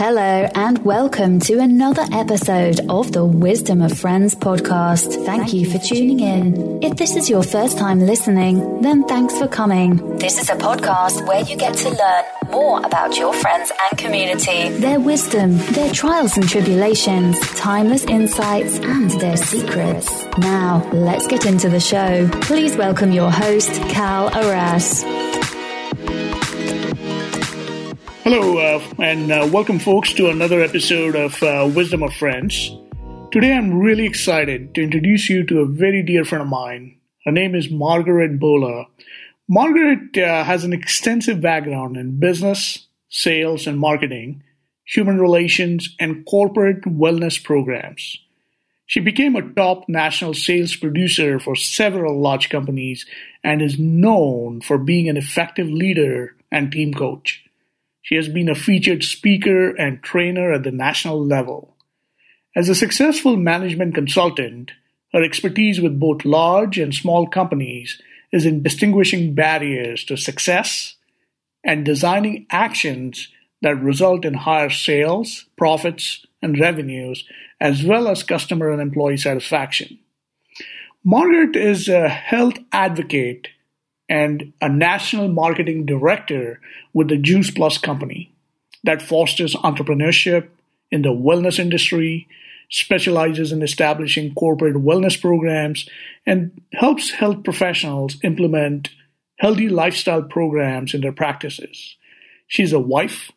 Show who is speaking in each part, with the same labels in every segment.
Speaker 1: Hello, and welcome to another episode of the Wisdom of Friends podcast. Thank you for tuning in. If this is your first time listening, then thanks for coming. This is a podcast where you get to learn more about your friends and community, their wisdom, their trials and tribulations, timeless insights, and their secrets. Now, let's get into the show. Please welcome your host, Cal Arras.
Speaker 2: Hello, uh, and uh, welcome, folks, to another episode of uh, Wisdom of Friends. Today, I'm really excited to introduce you to a very dear friend of mine. Her name is Margaret Bhola. Margaret uh, has an extensive background in business, sales, and marketing, human relations, and corporate wellness programs. She became a top national sales producer for several large companies and is known for being an effective leader and team coach. She has been a featured speaker and trainer at the national level. As a successful management consultant, her expertise with both large and small companies is in distinguishing barriers to success and designing actions that result in higher sales, profits, and revenues, as well as customer and employee satisfaction. Margaret is a health advocate and a national marketing director with the Juice Plus company that fosters entrepreneurship in the wellness industry, specializes in establishing corporate wellness programs, and helps health professionals implement healthy lifestyle programs in their practices. She's a wife,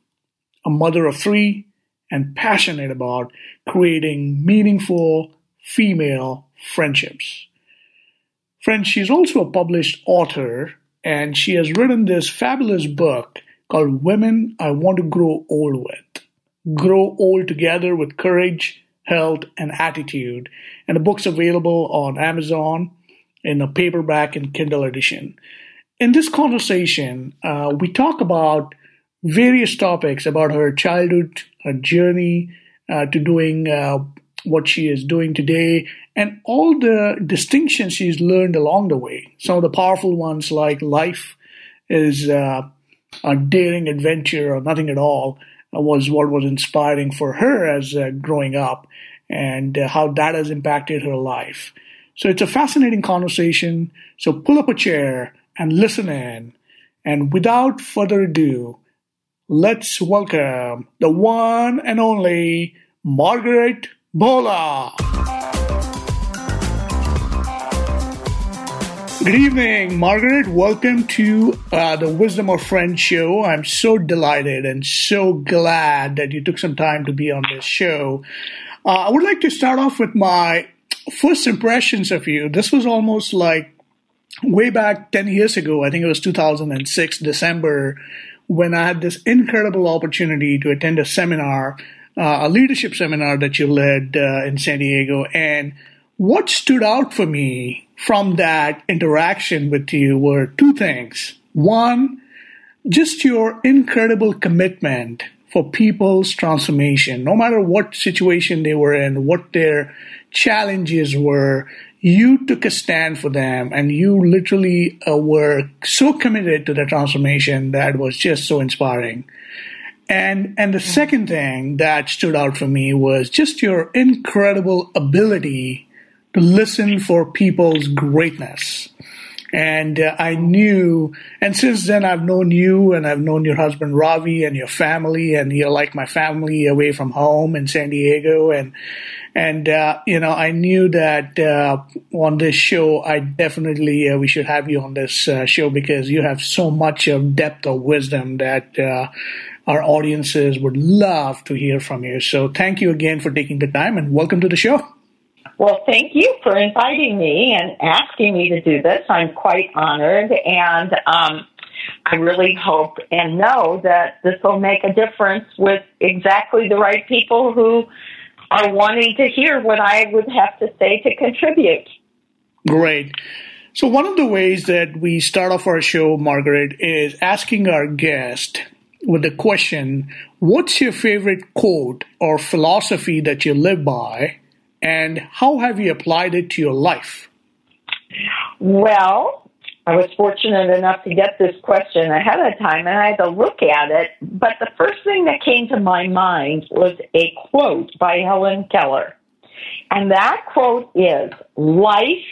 Speaker 2: a mother of three, and passionate about creating meaningful female friendships. Friends, she's also a published author, and she has written this fabulous book called Women I Want to Grow Old With. Grow old together with courage, health, and attitude. And the book's available on Amazon in a paperback and Kindle edition. In this conversation, uh, we talk about various topics about her childhood, her journey uh, to doing uh, what she is doing today, and all the distinctions she's learned along the way. Some of the powerful ones, like life is uh, a daring adventure or nothing at all, uh, was what was inspiring for her as uh, growing up, and uh, how that has impacted her life. So it's a fascinating conversation. So pull up a chair and listen in. And without further ado, let's welcome the one and only Margaret Bhola. Good evening, Margaret. Welcome to uh, the Wisdom of Friends show. I'm so delighted and so glad that you took some time to be on this show. Uh, I would like to start off with my first impressions of you. This was almost like way back 10 years ago. I think it was 2006, December, when I had this incredible opportunity to attend a seminar uh, a leadership seminar that you led uh, in San Diego. And what stood out for me from that interaction with you were two things. One, just your incredible commitment for people's transformation, no matter what situation they were in, what their challenges were, you took a stand for them and you literally uh, were so committed to the transformation that was just so inspiring. And and the second thing that stood out for me was just your incredible ability to listen for people's greatness. And uh, I knew, and since then I've known you and I've known your husband Ravi and your family, and you're like my family away from home in San Diego. And, and, uh, you know, I knew that, uh, on this show, I definitely, uh, we should have you on this uh, show because you have so much of depth of wisdom that, uh, our audiences would love to hear from you. So thank you again for taking the time and welcome to the show.
Speaker 3: Well, thank you for inviting me and asking me to do this. I'm quite honored, and um, I really hope and know that this will make a difference with exactly the right people who are wanting to hear what I would have to say to contribute.
Speaker 2: Great. So, one of the ways that we start off our show, Margaret, is asking our guest with the question What's your favorite quote or philosophy that you live by, and how have you applied it to your life?
Speaker 3: Well, I was fortunate enough to get this question ahead of time and I had to look at it. But the first thing that came to my mind was a quote by Helen Keller. And that quote is Life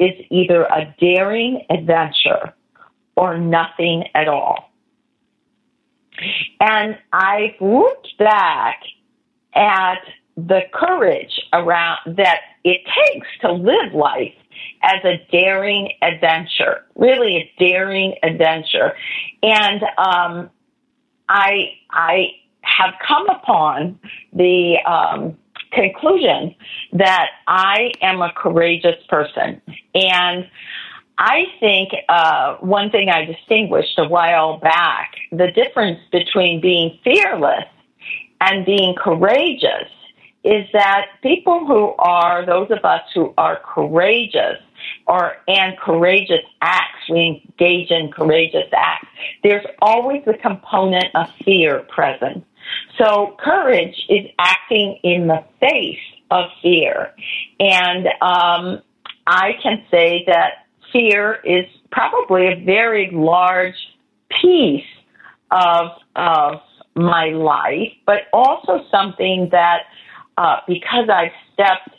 Speaker 3: is either a daring adventure or nothing at all. And I looked back at the courage around that it takes to live life as a daring adventure, really a daring adventure. And um, I I have come upon the um, conclusion that I am a courageous person, and I think uh, one thing I distinguished a while back the difference between being fearless and being courageous is that people who are those of us who are courageous or and courageous acts we engage in courageous acts there's always a component of fear present. So courage is acting in the face of fear. And um, i can say that fear is probably a very large piece of of my life but also something that uh, because I've stepped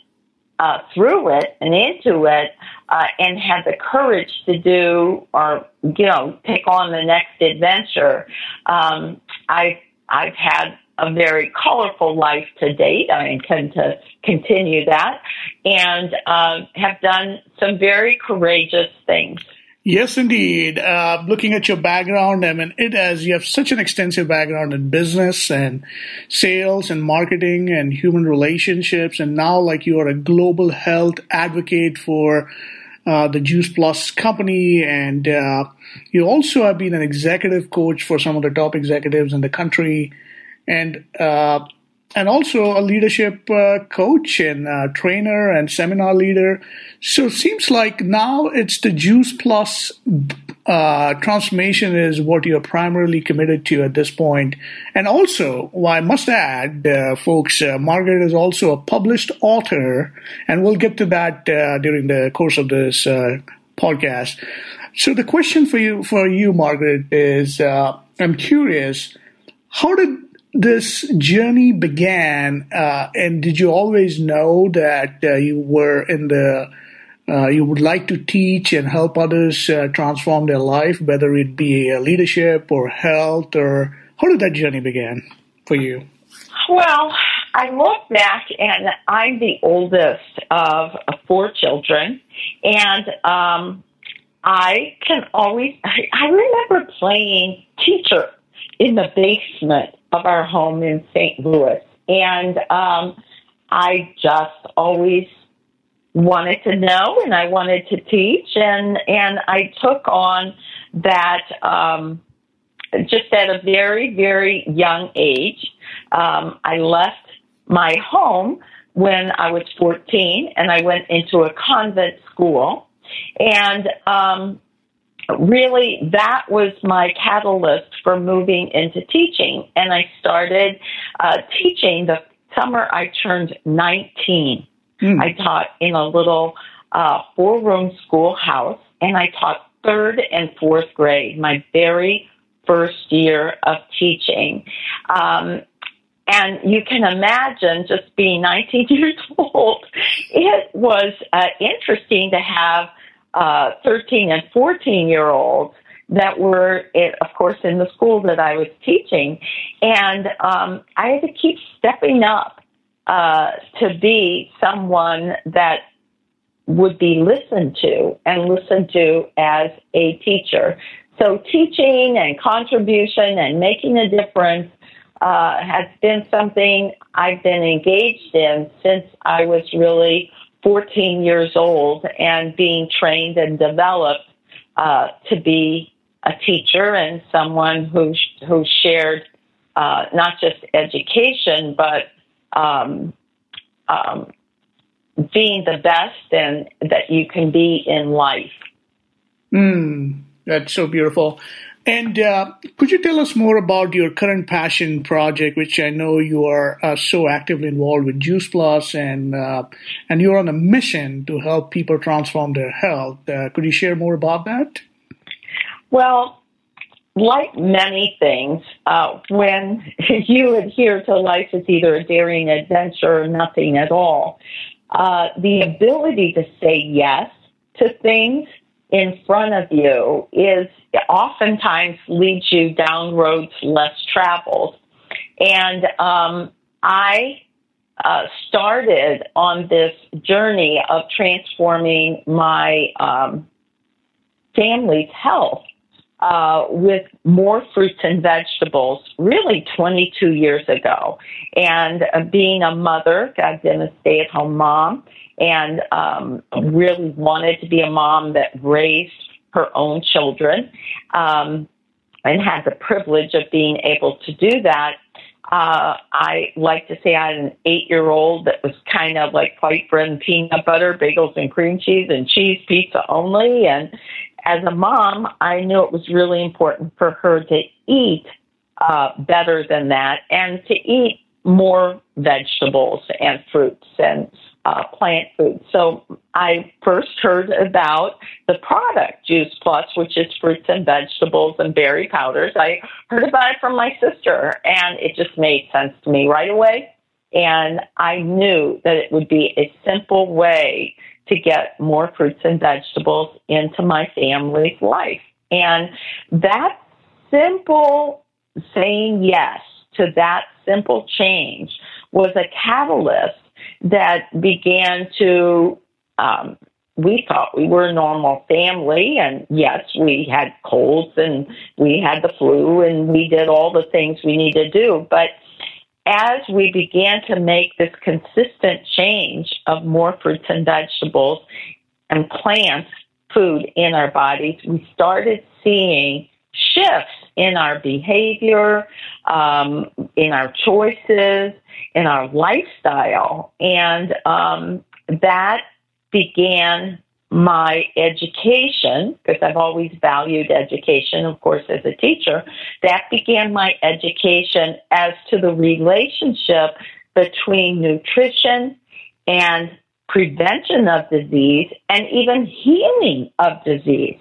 Speaker 3: uh, through it and into it uh, and had the courage to do or you know take on the next adventure, um, I've I've had a very colorful life to date. I intend to continue that and uh, have done some very courageous things.
Speaker 2: Yes, indeed. Uh, looking at your background, I mean, it has, you have such an extensive background in business and sales and marketing and human relationships. And now, like, you are a global health advocate for uh, the Juice Plus company. And uh, you also have been an executive coach for some of the top executives in the country. And uh, and also a leadership uh, coach and uh, trainer and seminar leader. So it seems like now it's the Juice Plus uh, transformation is what you're primarily committed to at this point. And also, well, I must add, uh, folks, uh, Margaret is also a published author, and we'll get to that uh, during the course of this podcast. So the question for you, for you, Margaret, is I'm curious, how did this journey began, uh, and did you always know that uh, you were in the uh, you would like to teach and help others uh, transform their life, whether it be leadership or health, or how did that journey begin for you?
Speaker 3: Well, I look back and I'm the oldest of four children, and um, I can always I remember playing teacher in the basement of our home in St. Louis. And um, I just always wanted to know and I wanted to teach and and I took on that um, just at a very very young age. Um, I left my home when I was 14 and I went into a convent school and um, really that was my catalyst for moving into teaching. And I started uh, teaching the summer I turned 19. Mm. I taught in a little uh, four room schoolhouse and I taught third and fourth grade, my very first year of teaching. Um, and you can imagine just being 19 years old, it was uh, interesting to have uh, 13 and 14 year olds that were, of course, in the school that I was teaching. And um, I had to keep stepping up uh, to be someone that would be listened to and listened to as a teacher. So teaching and contribution and making a difference uh, has been something I've been engaged in since I was really 14 years old and being trained and developed uh, to be a teacher and someone who who shared uh, not just education but um, um, being the best and that you can be in life.
Speaker 2: Mm, that's so beautiful. And uh, could you tell us more about your current passion project, which I know you are uh, so actively involved with Juice Plus, and uh, and you're on a mission to help people transform their health. Uh, could you share more about that?
Speaker 3: Well, like many things, uh, when you adhere to life as either a daring adventure or nothing at all, uh, the ability to say yes to things in front of you is oftentimes leads you down roads less traveled. And um, I uh, started on this journey of transforming my um, family's health uh, with more fruits and vegetables really 22 years ago. And uh, being a mother, I've been a stay at home mom and um, really wanted to be a mom that raised her own children um, and had the privilege of being able to do that. Uh, I like to say I had an eight year old that was kind of like white bread and peanut butter, bagels and cream cheese, and cheese pizza only. And as a mom, I knew it was really important for her to eat uh, better than that and to eat more vegetables and fruits and uh, plant foods. So I first heard about the product Juice Plus, which is fruits and vegetables and berry powders. I heard about it from my sister, and it just made sense to me right away. And I knew that it would be a simple way to get more fruits and vegetables into my family's life. And that simple saying yes to that simple change was a catalyst that began to um, we thought we were a normal family. And yes we had colds and we had the flu and we did all the things we need to do. But as we began to make this consistent change of more fruits and vegetables and plants food in our bodies, we started seeing shifts in our behavior, um, in our choices, in our lifestyle. And um, that began my education, because I've always valued education, of course, as a teacher, that began my education as to the relationship between nutrition and prevention of disease and even healing of disease.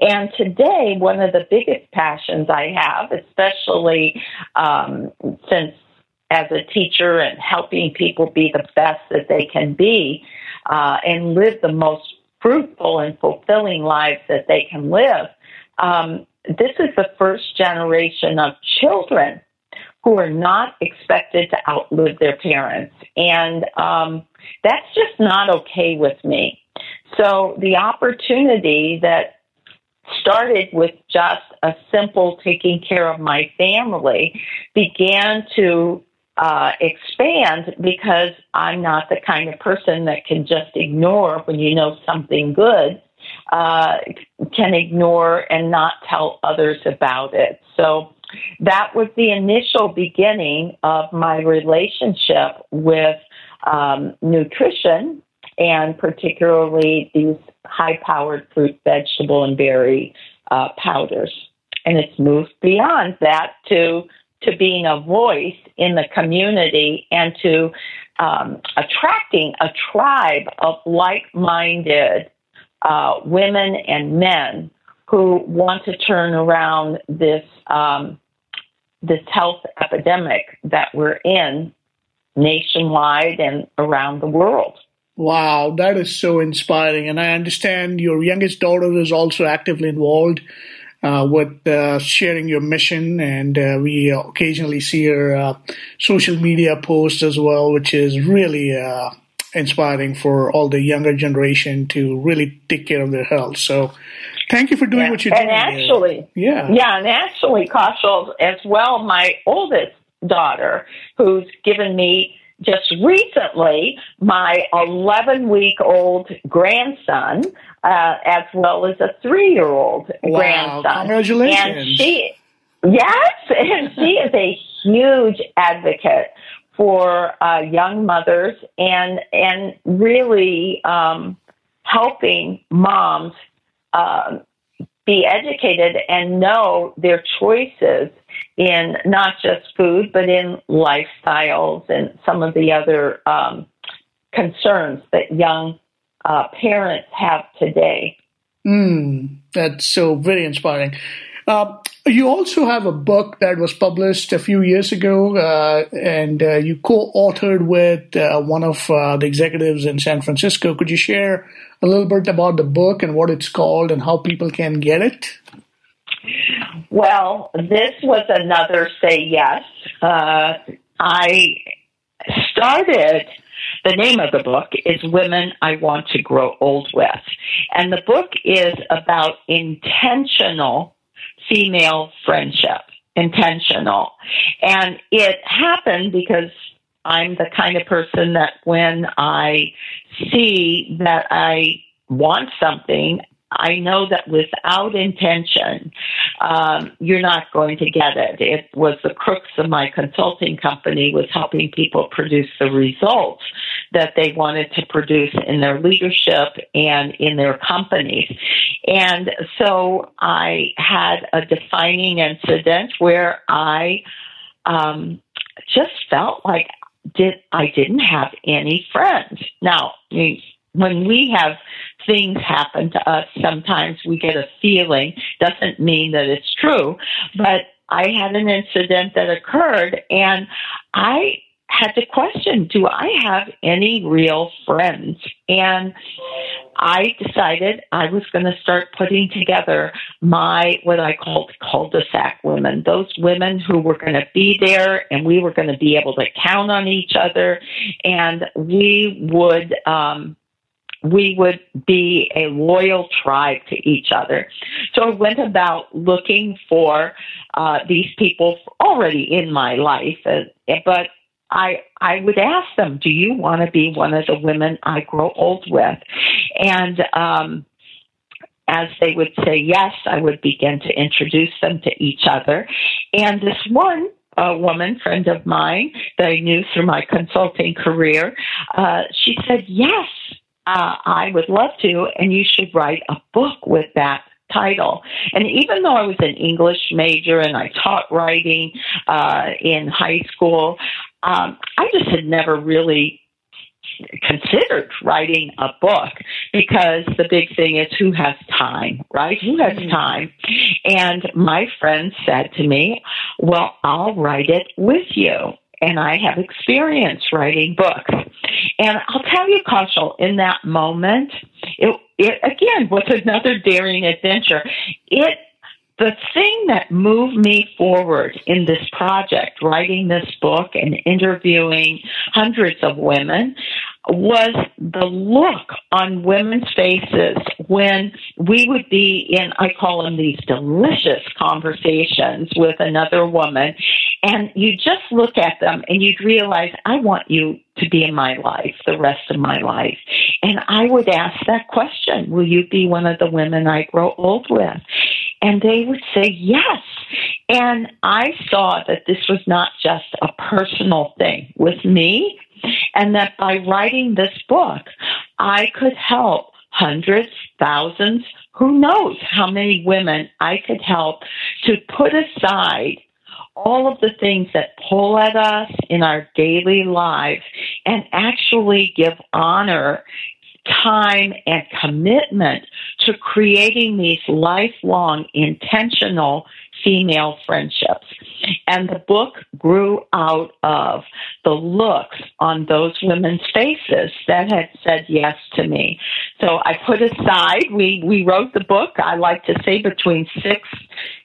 Speaker 3: And today, one of the biggest passions I have, especially um, since as a teacher and helping people be the best that they can be uh, and live the most fruitful and fulfilling lives that they can live. Um, this is the first generation of children who are not expected to outlive their parents. And um, that's just not okay with me. So the opportunity that started with just a simple taking care of my family began to uh, expand because I'm not the kind of person that can just ignore when you know something good, uh, can ignore and not tell others about it. So that was the initial beginning of my relationship with um, nutrition and particularly these high powered fruit, vegetable, and berry uh, powders. And it's moved beyond that to to being a voice in the community and to um, attracting a tribe of like-minded uh, women and men who want to turn around this um, this health epidemic that we're in nationwide and around the world.
Speaker 2: Wow, that is so inspiring. And I understand your youngest daughter is also actively involved uh, with uh, sharing your mission, and uh, we occasionally see your uh, social media posts as well, which is really uh, inspiring for all the younger generation to really take care of their health. So, thank you for doing
Speaker 3: yeah.
Speaker 2: what you're
Speaker 3: and
Speaker 2: doing.
Speaker 3: Actually,
Speaker 2: yeah,
Speaker 3: yeah, and actually, Kaushal, as well, my oldest daughter, who's given me just recently my 11 week old grandson, uh, as well as a three year old
Speaker 2: wow,
Speaker 3: grandson.
Speaker 2: Congratulations.
Speaker 3: And she, yes, and she is a huge advocate for uh, young mothers and, and really um, helping moms uh, be educated and know their choices in not just food, but in lifestyles and some of the other um, concerns that young uh, parents have today.
Speaker 2: Mm, that's so very inspiring. Uh, you also have a book that was published a few years ago, uh, and uh, you co-authored with uh, one of uh, the executives in San Francisco. Could you share a little bit about the book and what it's called and how people can get it?
Speaker 3: Well, this was another say yes. Uh, I started the name of the book is Women I Want to Grow Old With. And the book is about intentional female friendship. Intentional. And it happened because I'm the kind of person that when I see that I want something, I know that without intention, um, you're not going to get it. It was the crux of my consulting company was helping people produce the results that they wanted to produce in their leadership and in their companies. And so I had a defining incident where I um, just felt like did I didn't have any friends. Now, when we have things happen to us, sometimes we get a feeling. Doesn't mean that it's true, but I had an incident that occurred and I had to question, do I have any real friends? And I decided I was going to start putting together my, what I called cul-de-sac women, those women who were going to be there and we were going to be able to count on each other and we would, um, we would be a loyal tribe to each other. So I went about looking for uh, these people already in my life, uh, but I I would ask them, "Do you want to be one of the women I grow old with?" And um, as they would say yes, I would begin to introduce them to each other. And this one a woman friend of mine that I knew through my consulting career, uh, she said, Yes, uh, I would love to, and you should write a book with that title. And even though I was an English major and I taught writing uh, in high school, um, I just had never really considered writing a book because the big thing is who has time, right? Who has mm-hmm. time? And my friend said to me, Well, I'll write it with you and I have experience writing books. And I'll tell you, Kaushal, in that moment, it, it again was another daring adventure. It the thing that moved me forward in this project, writing this book and interviewing hundreds of women, was the look on women's faces when we would be in, I call them these delicious conversations with another woman. And you just look at them and you'd realize, I want you to be in my life the rest of my life. And I would ask that question, will you be one of the women I grow old with? And they would say yes. And I saw that this was not just a personal thing with me, and that by writing this book, I could help hundreds, thousands, who knows how many women I could help to put aside all of the things that pull at us in our daily lives and actually give honor time and commitment to creating these lifelong intentional female friendships. And the book grew out of the looks on those women's faces that had said yes to me. So I put aside, we, we wrote the book, I like to say between 6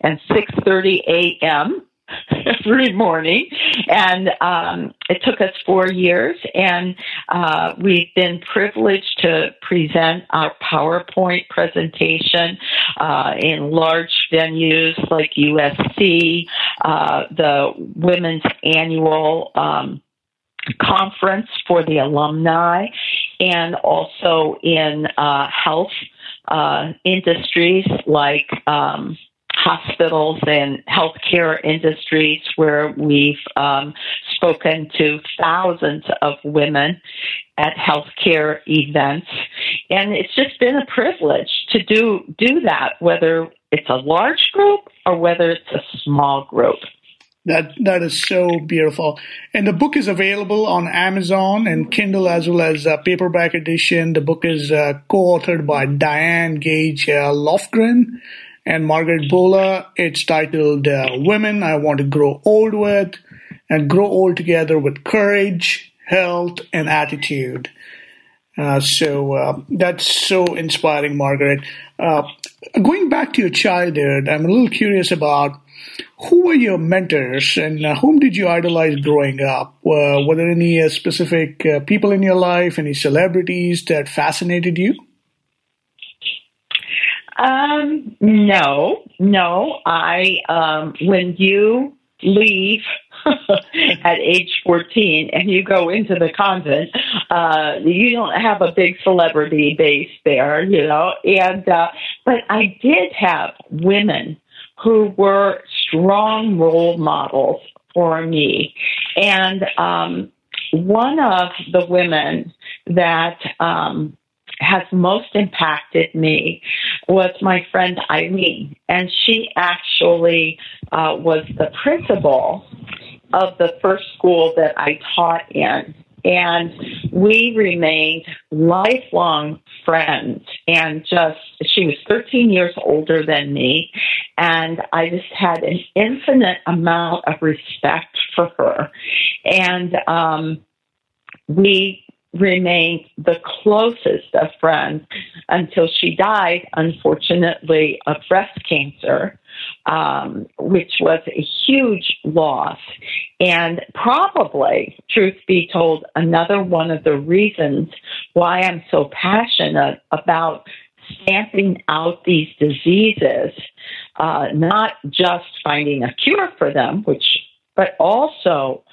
Speaker 3: and 6.30 a.m. every morning. And um, it took us four years, and uh, we've been privileged to present our PowerPoint presentation uh, in large venues like USC, uh, the Women's Annual. Um, conference for the alumni and also in uh, health uh, industries like um, hospitals and healthcare industries where we've um, spoken to thousands of women at healthcare events. And it's just been a privilege to do, do that, whether it's a large group or whether it's a small group.
Speaker 2: That that is so beautiful, and the book is available on Amazon and Kindle as well as a paperback edition. The book is uh, co-authored by Diane Gage uh, Lofgren and Margaret Bhola. It's titled uh, "Women I Want to Grow Old With," and grow old together with courage, health, and attitude. Uh, so uh, that's so inspiring, Margaret. Uh, going back to your childhood, I'm a little curious about who were your mentors and uh, whom did you idolize growing up? were there any uh, specific uh, people in your life, any celebrities that fascinated you?
Speaker 3: Um, no, no. I um, when you leave at age 14 and you go into the convent, uh, you don't have a big celebrity base there, you know. And, uh, but I did have women who were strong role models for me. And, um, one of the women that, um, has most impacted me was my friend Eileen. And she actually uh, was the principal of the first school that I taught in. And we remained lifelong friends and just, she was 13 years older than me. And I just had an infinite amount of respect for her. And, um, we remained the closest of friends until she died, unfortunately, of breast cancer, um, which was a huge loss. And probably, truth be told, another one of the reasons why I'm so passionate about stamping out these diseases, uh, not just finding a cure for them, which, but also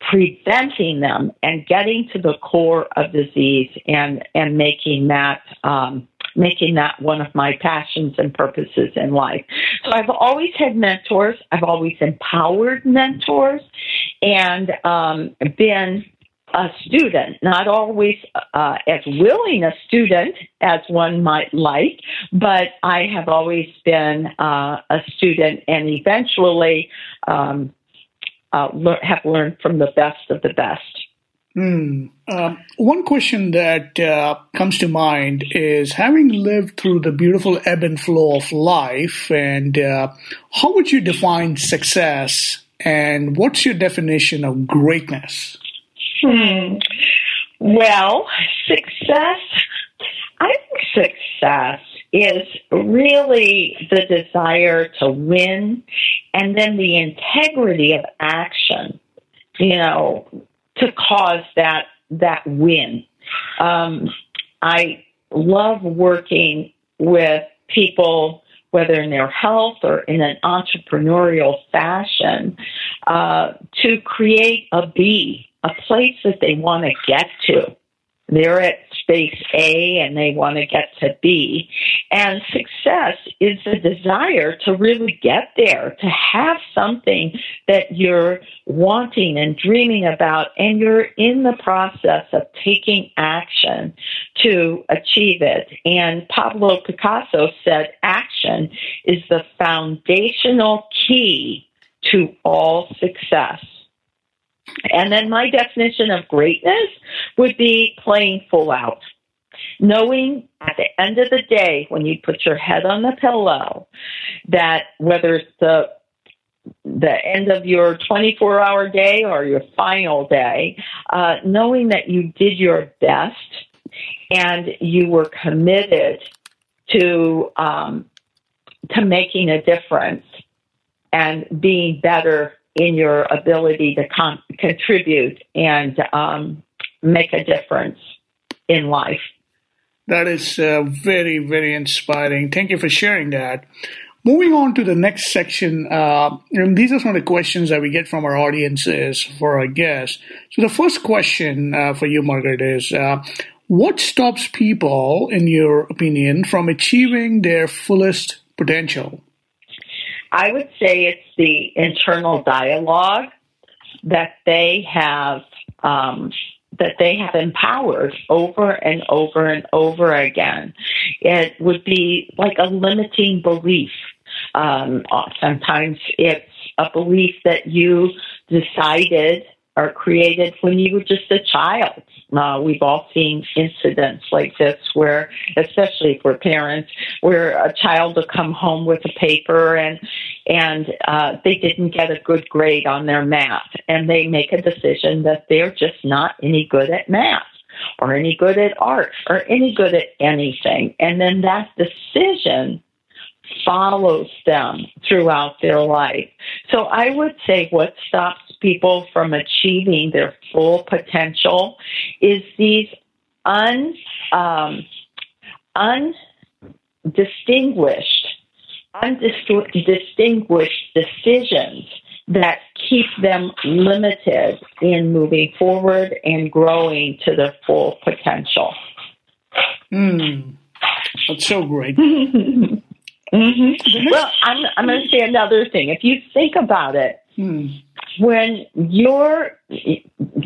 Speaker 3: preventing them and getting to the core of disease and and making that um, making that one of my passions and purposes in life. So I've always had mentors. I've always empowered mentors and um, been a student, not always uh, as willing a student as one might like, but I have always been uh, a student and eventually um, uh, have learned from the best of the best.
Speaker 2: Um, one question that uh, comes to mind is having lived through the beautiful ebb and flow of life, and uh, how would you define success, and what's your definition of greatness?
Speaker 3: Hmm. Well, success, I think success is really the desire to win and then the integrity of action, you know, to cause that, that win. Um, I love working with people, whether in their health or in an entrepreneurial fashion, uh, to create a be, a place that they want to get to. They're at space A and they want to get to B. And success is the desire to really get there, to have something that you're wanting and dreaming about, and you're in the process of taking action to achieve it. And Pablo Picasso said action is the foundational key to all success. And then my definition of greatness would be playing full out. Knowing at the end of the day, when you put your head on the pillow, that whether it's the the end of your 24 hour day or your final day, uh, knowing that you did your best and you were committed to um, to making a difference and being better in your ability to con- contribute and um, make a difference in life.
Speaker 2: That is uh, very, very inspiring. Thank you for sharing that. Moving on to the next section, uh, and these are some of the questions that we get from our audiences for our guests. So the first question uh, for you, Margaret, is uh, what stops people, in your opinion, from achieving their fullest potential?
Speaker 3: I would say it's the internal dialogue that they have um, that they have empowered over and over and over again. It would be like a limiting belief. Um, sometimes it's a belief that you decided or created when you were just a child. Uh, we've all seen incidents like this where, especially for parents, where a child will come home with a paper and and uh, they didn't get a good grade on their math, and they make a decision that they're just not any good at math or any good at art or any good at anything, and then that decision follows them throughout their life. So I would say what stops people from achieving their full potential is these un, um, undistinguished, undistinguished decisions that keep them limited in moving forward and growing to their full potential.
Speaker 2: Hmm. That's so great.
Speaker 3: Mm-hmm. Well, I'm, I'm going to say another thing. If you think about it, hmm. When you're,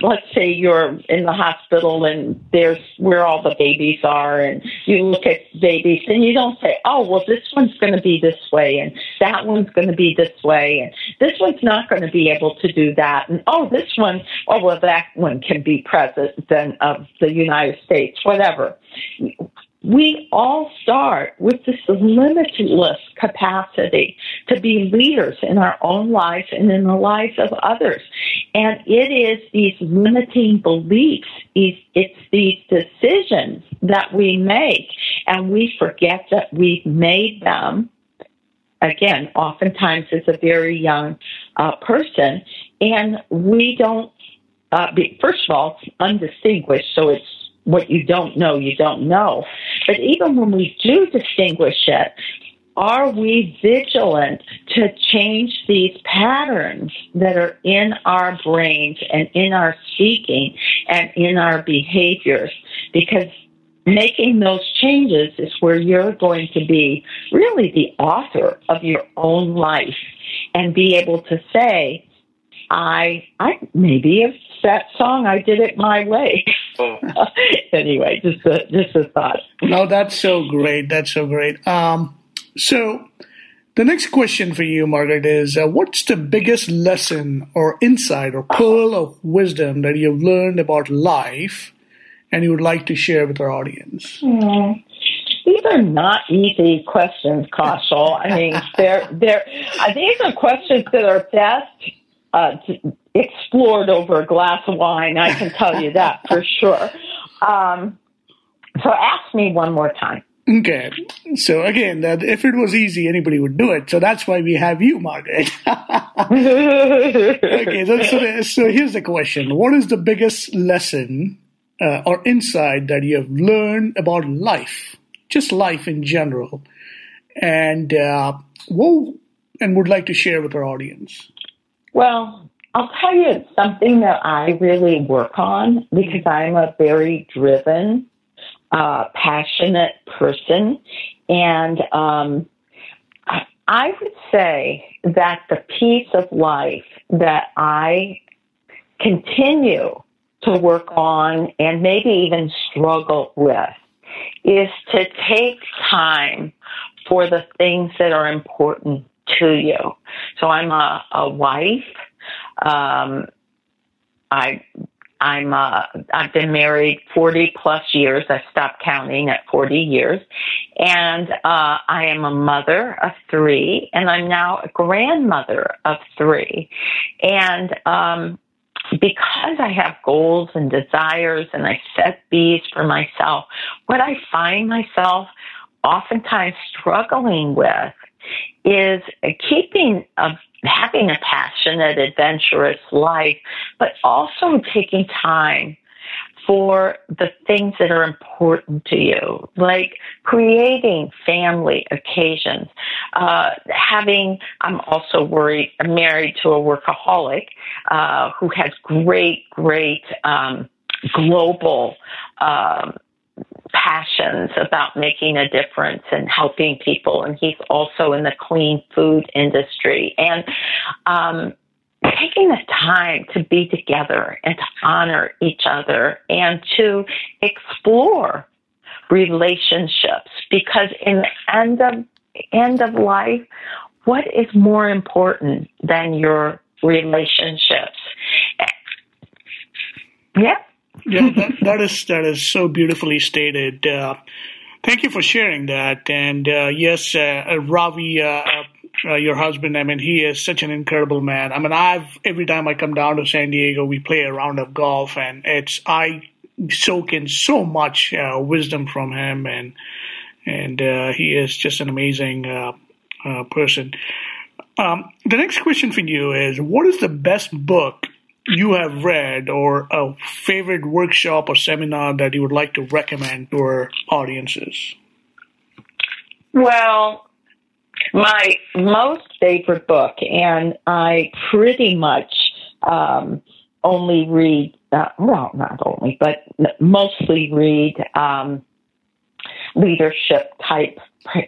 Speaker 3: let's say you're in the hospital and there's where all the babies are, and you look at babies and you don't say, oh, well, this one's going to be this way, and that one's going to be this way, and this one's not going to be able to do that, and oh, this one, oh, well, that one can be president of the United States, whatever we all start with this limitless capacity to be leaders in our own lives and in the lives of others. And it is these limiting beliefs, it's these decisions that we make, and we forget that we've made them. Again, oftentimes as a very young uh, person, and we don't. Uh, be, first of all, it's undistinguished, so it's what you don't know, you don't know. But even when we do distinguish it, are we vigilant to change these patterns that are in our brains and in our speaking and in our behaviors? Because making those changes is where you're going to be really the author of your own life and be able to say, I, I maybe if that song, I did it my way. Oh. anyway, just a, just a thought.
Speaker 2: No, that's so great. That's so great. Um, so the next question for you, Margaret, is uh, what's the biggest lesson or insight or pearl of wisdom that you've learned about life and you would like to share with our audience?
Speaker 3: Mm. These are not easy questions, Kaushal. I mean, they're, they're, uh, these are questions that are best uh, explored over a glass of wine. I can tell you that for sure. Um, so ask me one more time.
Speaker 2: Okay. So again, that if it was easy, anybody would do it. So that's why we have you, Margaret. okay. So, so, so, here's the question: What is the biggest lesson uh, or insight that you have learned about life, just life in general, and uh, what and would like to share with our audience?
Speaker 3: Well, I'll tell you it's something that I really work on because I'm a very driven, uh, passionate person. And um, I, I would say that the piece of life that I continue to work on and maybe even struggle with is to take time for the things that are important to you. So I'm a, a wife. Um, I I'm uh, I've been married 40 plus years. I stopped counting at 40 years, and uh, I am a mother of three, and I'm now a grandmother of three, and um, because I have goals and desires, and I set these for myself, what I find myself oftentimes struggling with is keeping a having a passionate, adventurous life, but also taking time for the things that are important to you, like creating family occasions, uh, having, I'm also worried, married to a workaholic, uh, who has great, great, um, global, um, passions about making a difference and helping people. And he's also in the clean food industry. And um, taking the time to be together and to honor each other and to explore relationships because in the end of end of life what is more important than your relationships? Yeah.
Speaker 2: Yeah, that, that is that is so beautifully stated. Uh, thank you for sharing that. And uh, yes, uh, Ravi, uh, uh, your husband, I mean, he is such an incredible man. I mean, I've every time I come down to San Diego, we play a round of golf, and it's I soak in so much uh, wisdom from him, and and uh, he is just an amazing uh, uh, person. Um, the next question for you is: What is the best book you have read, or a favorite workshop or seminar that you would like to recommend to our audiences?
Speaker 3: Well, my most favorite book, and I pretty much um, only read, uh, well, not only, but mostly read um, leadership type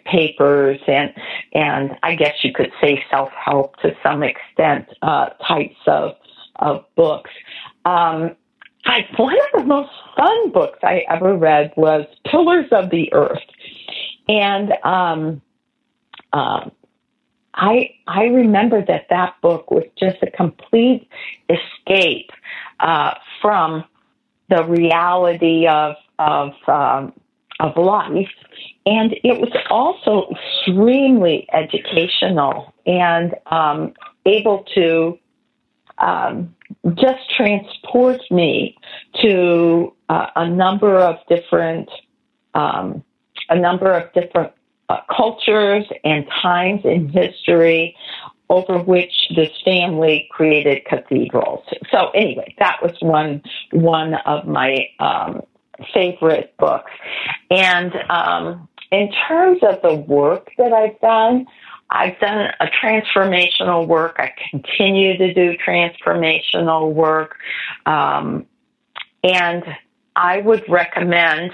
Speaker 3: papers and and I guess you could say self help to some extent uh, types of of books. Um, I, one of the most fun books I ever read was Pillars of the Earth, and um, um, I I remember that that book was just a complete escape uh, from the reality of of um, of life, and it was also extremely educational and um, able to um, just transport me to uh, a number of different um, a number of different uh, cultures and times in history over which this family created cathedrals. So anyway, that was one one of my um, favorite books. And um, in terms of the work that I've done, I've done a transformational work. I continue to do transformational work. Um, and I would recommend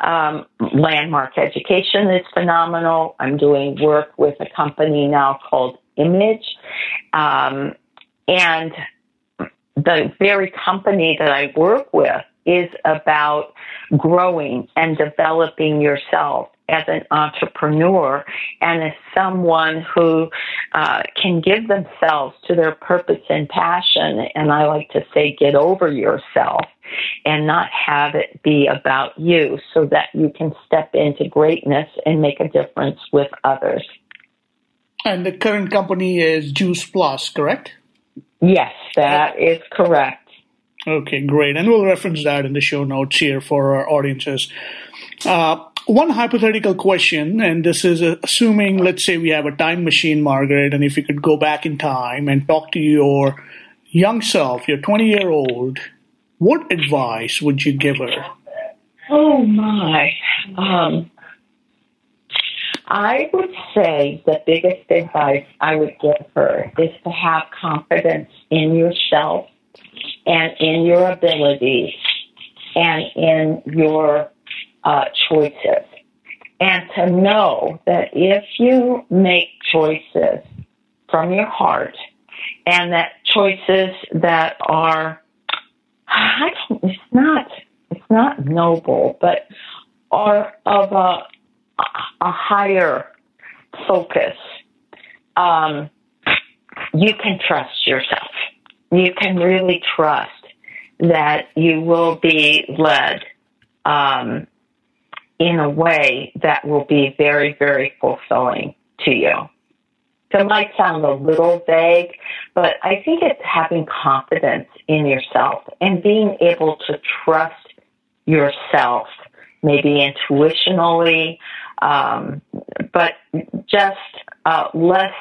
Speaker 3: um, Landmark Education is phenomenal. I'm doing work with a company now called Image. Um, and the very company that I work with is about growing and developing yourself as an entrepreneur and as someone who uh, can give themselves to their purpose and passion. And I like to say, get over yourself and not have it be about you so that you can step into greatness and make a difference with others.
Speaker 2: And the current company is Juice Plus, correct?
Speaker 3: Yes, that is correct.
Speaker 2: Okay, great. And we'll reference that in the show notes here for our audiences. Uh, one hypothetical question, and this is assuming, let's say we have a time machine, Margaret, and if you could go back in time and talk to your young self, your 20 year old, what advice would you give her?
Speaker 3: Oh my. Um, I would say the biggest advice I would give her is to have confidence in yourself and in your abilities and in your uh, choices. And to know that if you make choices from your heart and that choices that are, I don't, it's not, it's not noble, but are of a, a higher focus, um, you can trust yourself. You can really trust that you will be led um, in a way that will be very, very fulfilling to you. So it might sound a little vague, but I think it's having confidence in yourself and being able to trust yourself, maybe intuitionally, um, but just uh, less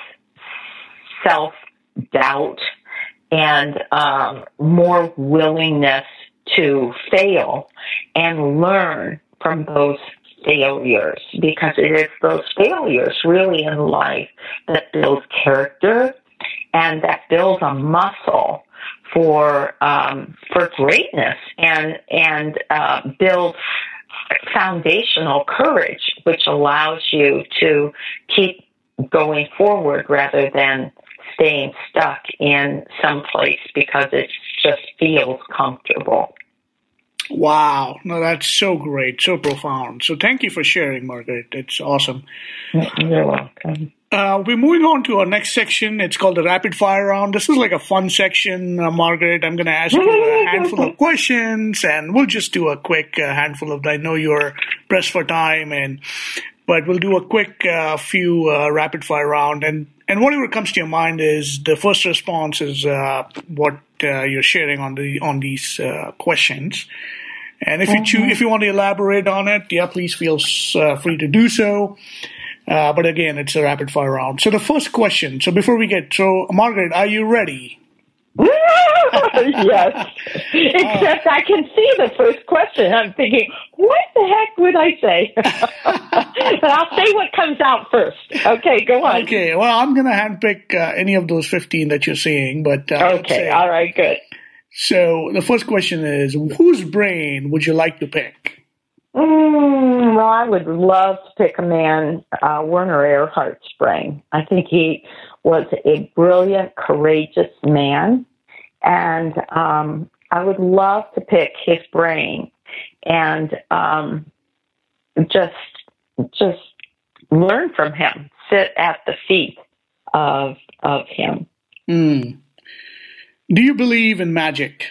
Speaker 3: self doubt and um, more willingness to fail and learn from those failures. Because it is those failures really in life that build character and that builds a muscle for um, for greatness and and uh, build foundational courage, which allows you to keep going forward rather than staying stuck in some place because it just feels comfortable.
Speaker 2: Wow. No, that's so great, so profound. So thank you for sharing, Margaret. It's awesome.
Speaker 3: You're welcome.
Speaker 2: Uh, we're moving on to our next section. It's called the rapid fire round. This is like a fun section, uh, Margaret. I'm going to ask you a handful of questions, and we'll just do a quick uh, handful of. I know you're pressed for time, and but we'll do a quick uh, few uh, rapid fire round, and and whatever comes to your mind is the first response is uh, what you're sharing on the on these questions. And if you choose, mm-hmm. if you want to elaborate on it, yeah, please feel free to do so. Uh, but again, it's a rapid fire round. So the first question. So before we get, so Margaret, are you ready?
Speaker 3: yes. Except uh, I can see the first question. I'm thinking, what the heck would I say? but I'll say what comes out first. Okay, go on.
Speaker 2: Okay, well, I'm going to handpick uh, any of those 15 that you're seeing, but.
Speaker 3: Uh, okay, all right, good.
Speaker 2: So the first question is whose brain would you like to pick?
Speaker 3: Mm, well, I would love to pick a man, uh, Werner Erhard's brain. I think he was a brilliant, courageous man, and um, I would love to pick his brain and um, just just learn from him, sit at the feet of of him.
Speaker 2: Mm. Do you believe in magic?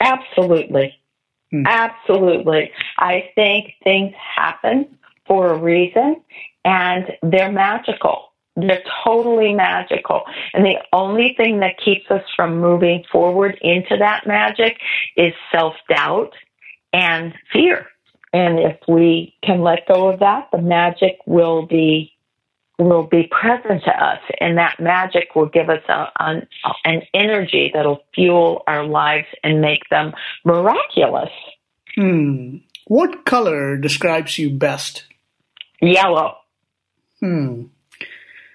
Speaker 3: Absolutely. Mm. Absolutely. I think things happen for a reason and they're magical. They're totally magical. And the only thing that keeps us from moving forward into that magic is self doubt and fear. And if we can let go of that, the magic will be will be present to us, and that magic will give us a, an, an energy that'll fuel our lives and make them miraculous.
Speaker 2: Hmm. What color describes you best?
Speaker 3: Yellow.
Speaker 2: Hmm.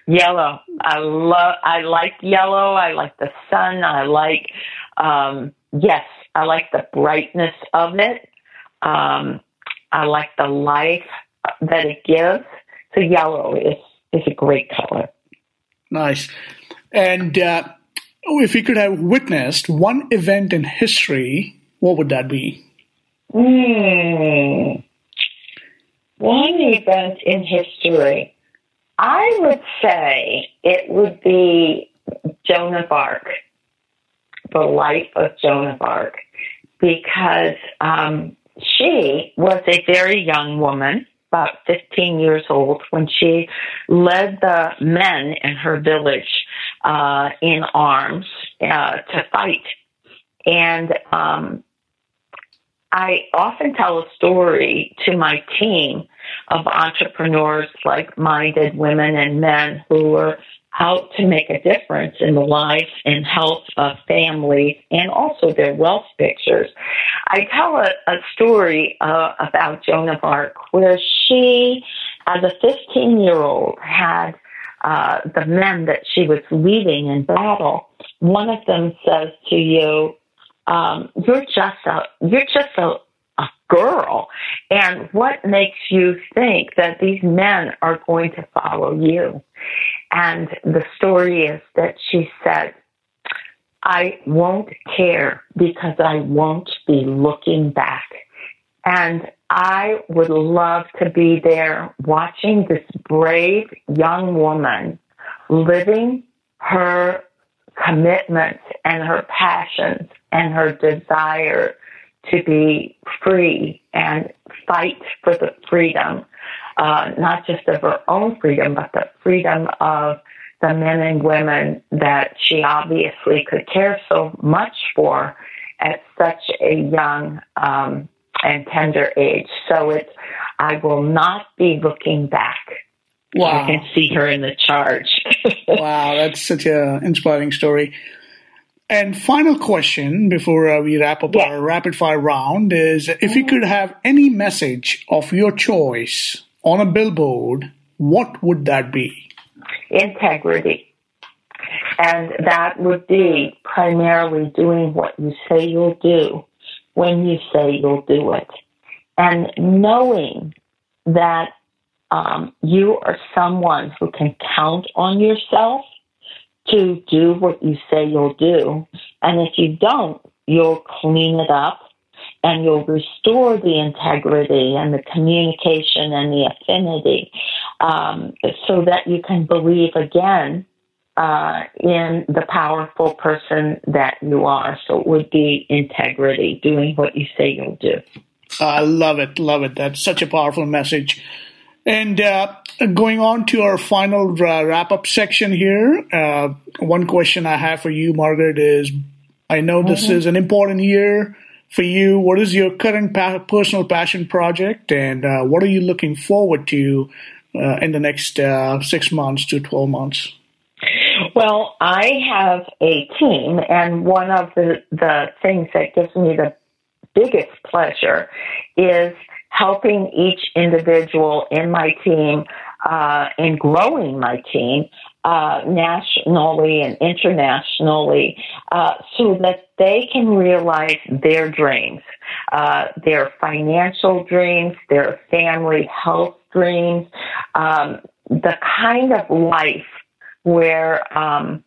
Speaker 3: Yellow. I love. I like yellow. I like the sun. I like. Um, yes, I like the brightness of it. Um, I like the life that it gives. So yellow is is a great color.
Speaker 2: Nice. And uh, oh, if you could have witnessed one event in history, what would that be?
Speaker 3: Hmm. One event in history. I would say it would be Joan of Arc, the life of Joan of Arc, because um, she was a very young woman about 15 years old when she led the men in her village uh, in arms uh, to fight. And um, I often tell a story to my team of entrepreneurs, like minded women and men who are out to make a difference in the lives and health of families and also their wealth pictures. I tell a, a story uh, about Joan of Arc where she, as a 15 year old, had uh, the men that she was leading in battle. One of them says to you, um, "You're just a you're just a a girl. And what makes you think that these men are going to follow you? And the story is that she said, I won't care because I won't be looking back. And I would love to be there watching this brave young woman living her commitments and her passions and her desire to be free and fight for the freedom, uh, not just of her own freedom, but the freedom of the men and women that she obviously could care so much for at such a young um, and tender age. So it's, I will not be looking back.
Speaker 2: Wow.
Speaker 3: I can see her in the charge.
Speaker 2: wow, that's such an inspiring story. And final question before uh, we wrap up yeah. our rapid fire round is if you could have any message of your choice on a billboard, what would that be?
Speaker 3: Integrity. And that would be primarily doing what you say you'll do when you say you'll do it. And knowing that um, you are someone who can count on yourself to do what you say you'll do. And if you don't, you'll clean it up and you'll restore the integrity and the communication and the affinity um, so that you can believe again uh, in the powerful person that you are. So it would be integrity, doing what you say you'll do.
Speaker 2: I love it, love it. That's such a powerful message. And uh, going on to our final uh, wrap up section here, uh, one question I have for you, Margaret, is I know this mm-hmm. is an important year for you. What is your current pa- personal passion project, and uh, what are you looking forward to uh, in the next uh, six months to 12 months?
Speaker 3: Well, I have a team, and one of the, the things that gives me the biggest pleasure is helping each individual in my team uh, and growing my team uh, nationally and internationally uh, so that they can realize their dreams, uh, their financial dreams, their family health dreams, um, the kind of life where um,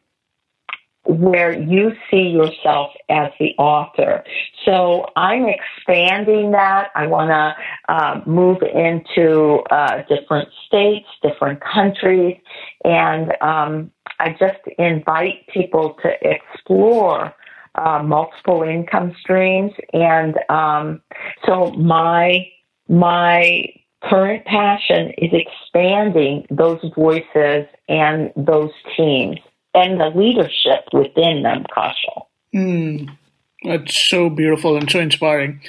Speaker 3: where you see yourself as the author. So I'm expanding that. I want to uh, move into uh, different states, different countries, and um, I just invite people to explore. Uh, multiple income streams, and um, so my my current passion is expanding those voices and those teams and the leadership within them, Kaushal.
Speaker 2: Mm, that's so beautiful and so inspiring.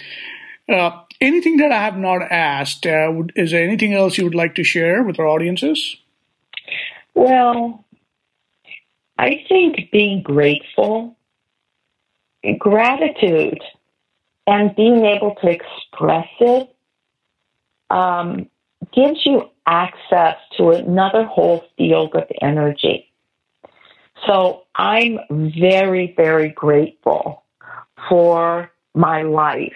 Speaker 2: Uh, anything that I have not asked, uh, is there anything else you would like to share with our audiences?
Speaker 3: Well, I think being grateful, gratitude, and being able to express it um, gives you access to another whole field of energy. So I'm very, very grateful for my life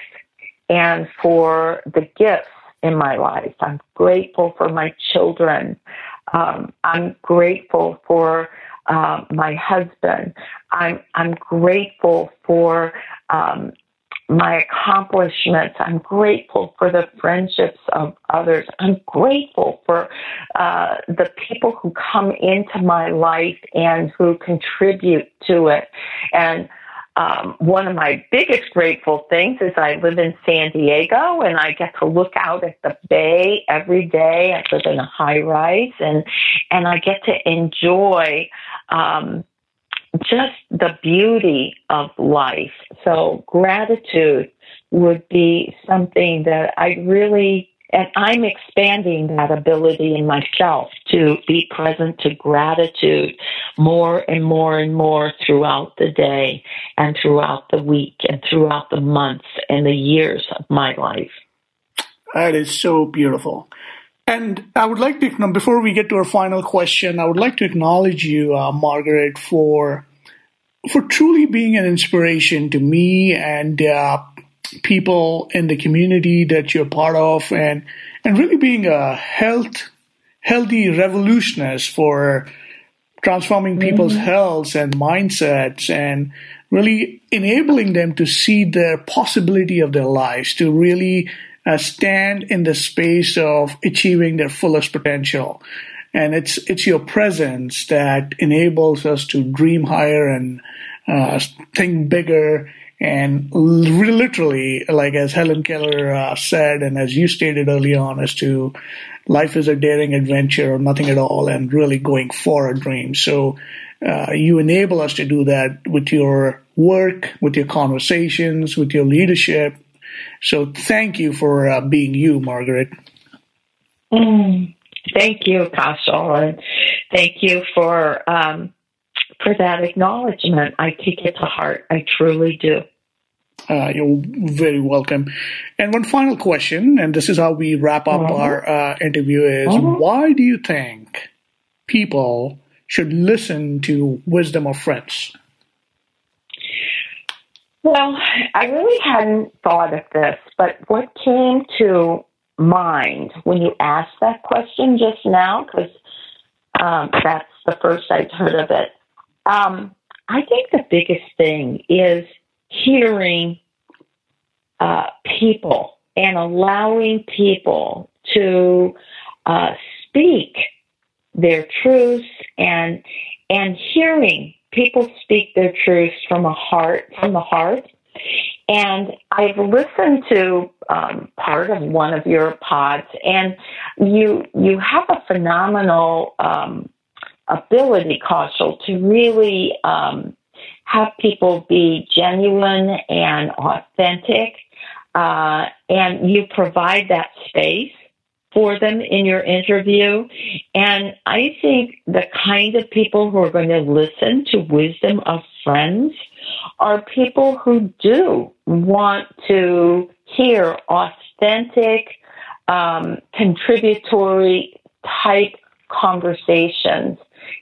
Speaker 3: and for the gifts in my life. I'm grateful for my children. Um, I'm grateful for uh, my husband. I'm I'm grateful for um, my accomplishments. I'm grateful for the friendships of others. I'm grateful for uh, the people who come into my life and who contribute to it. And um, one of my biggest grateful things is I live in San Diego and I get to look out at the bay every day. I live in a high rise and and I get to enjoy um, just the beauty of life. So gratitude would be something that I really and I'm expanding that ability in myself to be present to gratitude more and more and more throughout the day and throughout the week and throughout the months and the years of my life.
Speaker 2: That is so beautiful. And I would like to, before we get to our final question, I would like to acknowledge you, uh, Margaret, for for truly being an inspiration to me and uh, people in the community that you're part of, and and really being a health healthy revolutionist for transforming people's mm-hmm. health and mindsets and really enabling them to see the possibility of their lives to really stand in the space of achieving their fullest potential. And it's it's your presence that enables us to dream higher and uh, think bigger. And literally, like as Helen Keller uh, said, and as you stated early on, as to life is a daring adventure or nothing at all, and really going for a dream. So uh, you enable us to do that with your work, with your conversations, with your leadership, so thank you for uh, being you, Margaret.
Speaker 3: Mm, thank you, Kaushal, and thank you for um, for that acknowledgement. I take it to heart. I truly do.
Speaker 2: Uh, you're very welcome. And one final question, and this is how we wrap up uh-huh. our uh, interview: is uh-huh. why do you think people should listen to Wisdom of Friends?
Speaker 3: Well, I really hadn't thought of this, but what came to mind when you asked that question just now, because um, that's the first I'd heard of it, um, I think the biggest thing is hearing uh, people and allowing people to uh, speak their truths and and hearing people speak their truths from a heart from the heart. And I've listened to um, part of one of your pods, and you you have a phenomenal um, ability, Kaushal, to really um, have people be genuine and authentic, uh, and you provide that space for them in your interview. And I think the kind of people who are going to listen to Wisdom of Friends are people who do want to hear authentic, um, contributory type conversations.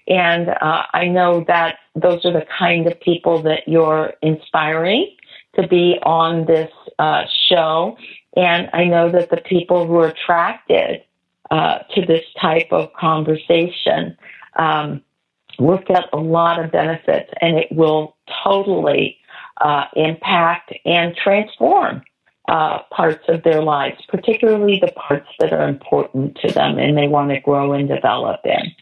Speaker 3: And uh, I know that those are the kind of people that you're inspiring to be on this uh, show. And I know that the people who are attracted uh, to this type of conversation um, will get a lot of benefits and it will totally uh, impact and transform uh, parts of their lives, particularly the parts that are important to them and they want to grow and develop in.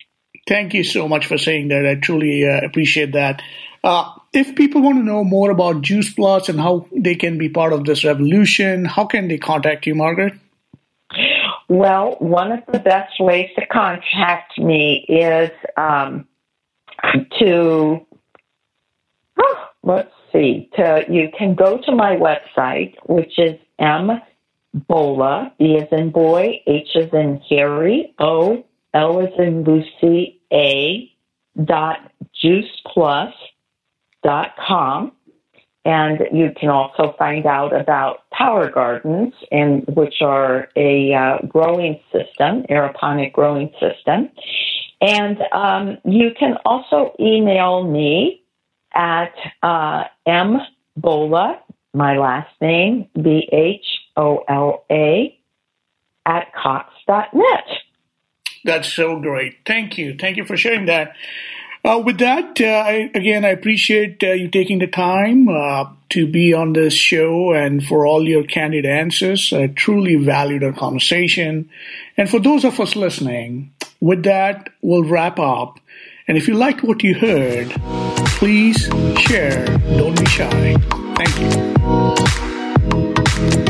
Speaker 2: Thank you so much for saying that. I truly uh, appreciate that. Uh, if people want to know more about Juice Plus and how they can be part of this revolution, how can they contact you, Margaret?
Speaker 3: Well, one of the best ways to contact me is um, to oh, let's see. To you can go to my website, which is m bhola b as in boy, h as in Harry, o l as in Lucy, a dot juiceplus dot com. And you can also find out about Tower Gardens, and which are a uh, growing system, aeroponic growing system. And um, you can also email me at uh, mbhola, my last name, B H O L A, at cox.net.
Speaker 2: That's so great. Thank you. Thank you for sharing that. Uh, with that, uh, I, again, I appreciate uh, you taking the time uh, to be on this show and for all your candid answers. I truly valued our conversation. And for those of us listening, with that, we'll wrap up. And if you liked what you heard, please share. Don't be shy. Thank you.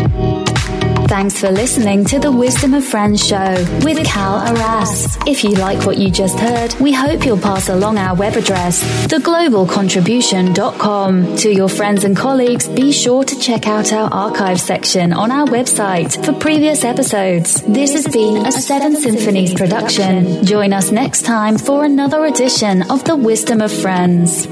Speaker 1: Thanks for listening to the Wisdom of Friends show with Cal Arras. If you like what you just heard, we hope you'll pass along our web address, theglobalcontribution.com. To your friends and colleagues, be sure to check out our archive section on our website for previous episodes. This has been a Seven Symphonies production. Join us next time for another edition of the Wisdom of Friends.